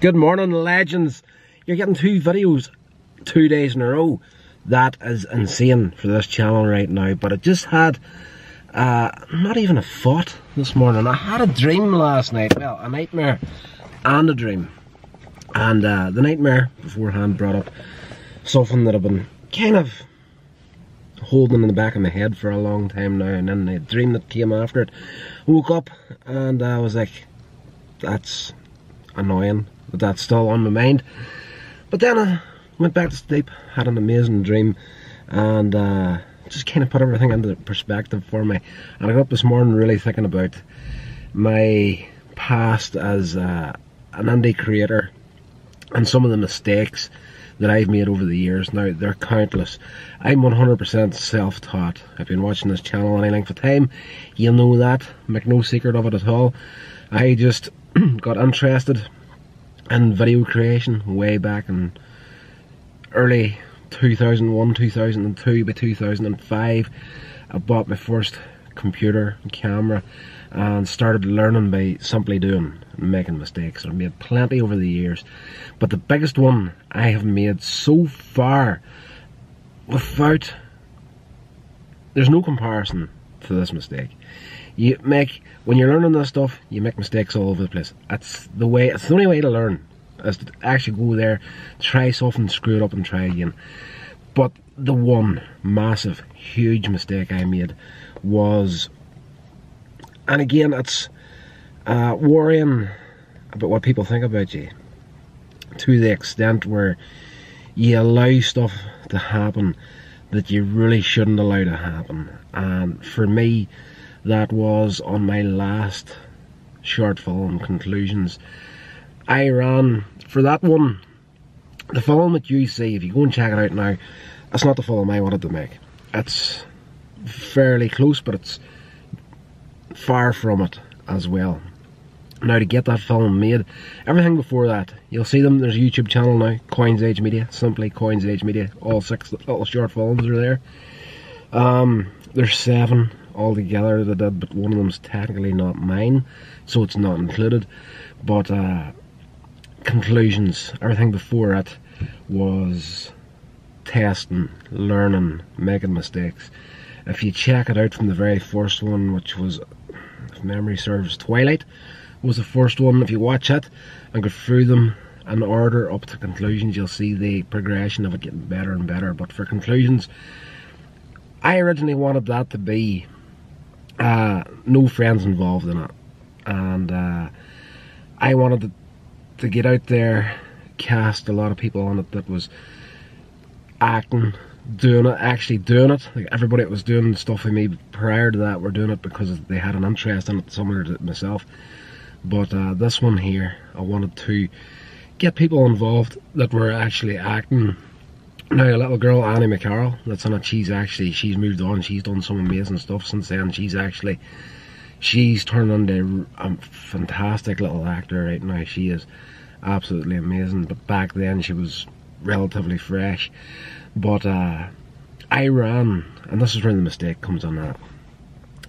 Good morning, legends. You're getting two videos two days in a row. That is insane for this channel right now. But I just had uh, not even a thought this morning. I had a dream last night. Well, a nightmare and a dream. And uh, the nightmare beforehand brought up something that I've been kind of holding in the back of my head for a long time now. And then the dream that came after it, woke up and I was like, that's annoying but that's still on my mind. But then I went back to sleep, had an amazing dream, and uh, just kind of put everything into perspective for me. And I got up this morning really thinking about my past as uh, an indie creator and some of the mistakes that I've made over the years. Now, they're countless. I'm 100% self-taught. I've been watching this channel any length of time. You'll know that. Make no secret of it at all. I just got interested in video creation way back in early 2001 2002 by 2005 I bought my first computer and camera and started learning by simply doing and making mistakes. I've made plenty over the years but the biggest one I have made so far without there's no comparison to this mistake you make when you're learning this stuff you make mistakes all over the place. That's the way it's the only way to learn is to actually go there try something screw it up and try again. But the one massive huge mistake I made was and again it's uh, worrying about what people think about you to the extent where you allow stuff to happen that you really shouldn't allow to happen. And for me that was on my last short film conclusions. I ran for that one. The film that you see if you go and check it out now that's not the film I wanted to make. It's fairly close but it's far from it as well. Now to get that film made everything before that you'll see them. There's a youtube channel now coins age media simply coins age media. All six little short films are there. Um there's seven altogether that did, but one of them's technically not mine, so it's not included. But uh, conclusions, everything before it was testing, learning, making mistakes. If you check it out from the very first one, which was, if memory serves, Twilight was the first one. If you watch it and go through them in order up to conclusions, you'll see the progression of it getting better and better. But for conclusions, I originally wanted that to be uh, no friends involved in it. And uh, I wanted to, to get out there, cast a lot of people on it that was acting, doing it, actually doing it. Like everybody that was doing stuff with me prior to that were doing it because they had an interest in it, similar to myself. But uh, this one here, I wanted to get people involved that were actually acting now a little girl, Annie McCarroll, that's in it, she's actually, she's moved on, she's done some amazing stuff since then, she's actually, she's turned into a fantastic little actor right now, she is absolutely amazing, but back then she was relatively fresh, but uh, I ran, and this is where the mistake comes on that,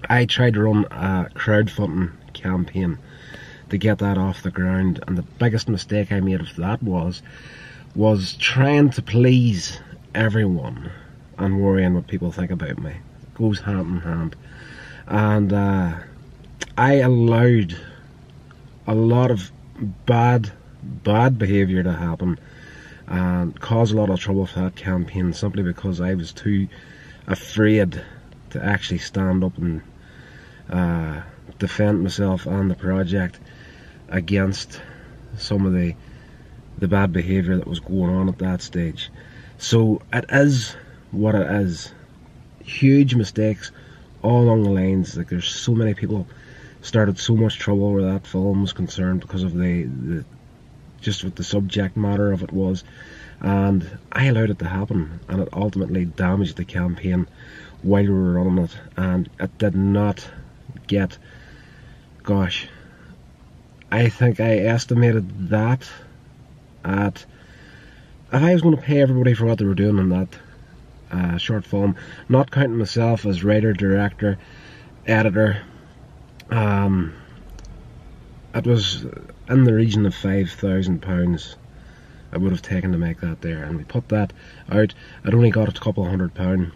I tried to run a crowdfunding campaign to get that off the ground, and the biggest mistake I made of that was, was trying to please everyone and worrying what people think about me. It goes hand in hand. And uh, I allowed a lot of bad, bad behaviour to happen and cause a lot of trouble for that campaign simply because I was too afraid to actually stand up and uh, defend myself and the project against some of the the bad behaviour that was going on at that stage. So it is what it is. Huge mistakes all along the lines. Like there's so many people started so much trouble where that film was concerned because of the, the just what the subject matter of it was. And I allowed it to happen and it ultimately damaged the campaign while we were running it and it did not get gosh I think I estimated that at if I was going to pay everybody for what they were doing in that uh, short film, not counting myself as writer, director, editor, um, it was in the region of five thousand pounds. I would have taken to make that there, and we put that out. I'd only got a couple of hundred pound,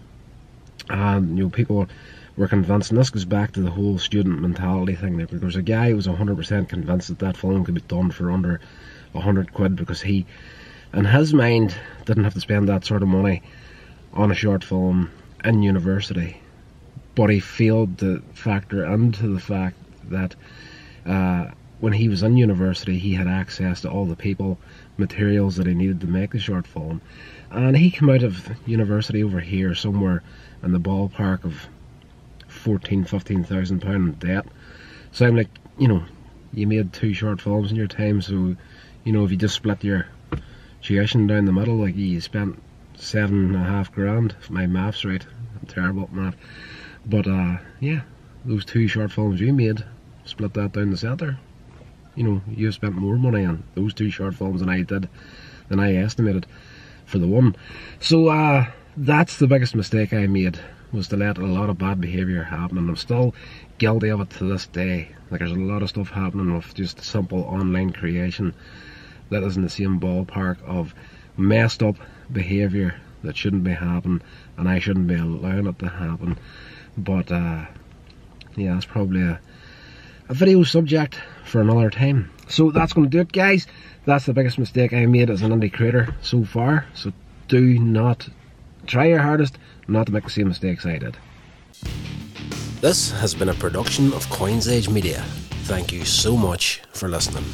and you know people were convinced, and this goes back to the whole student mentality thing. There, was a guy who was hundred percent convinced that that film could be done for under a hundred quid because he, in his mind, didn't have to spend that sort of money on a short film in university, but he failed to factor into the fact that. Uh, when he was in university, he had access to all the people, materials that he needed to make the short film. And he came out of university over here somewhere in the ballpark of 14, 15,000 pound debt. So I'm like, you know, you made two short films in your time, so, you know, if you just split your tuition down the middle, like you spent seven and a half grand, if my math's right. I'm terrible at math. But, uh, yeah, those two short films you made, split that down the centre you know, you spent more money on those two short films than I did, than I estimated for the one. So uh, that's the biggest mistake I made was to let a lot of bad behaviour happen, and I'm still guilty of it to this day. Like there's a lot of stuff happening with just simple online creation that is in the same ballpark of messed up behaviour that shouldn't be happening, and I shouldn't be allowing it to happen. But uh, yeah, that's probably a a video subject for another time. So that's going to do it guys. That's the biggest mistake I made as an indie creator so far. So do not try your hardest not to make the same mistakes I did. This has been a production of Coins Age Media. Thank you so much for listening.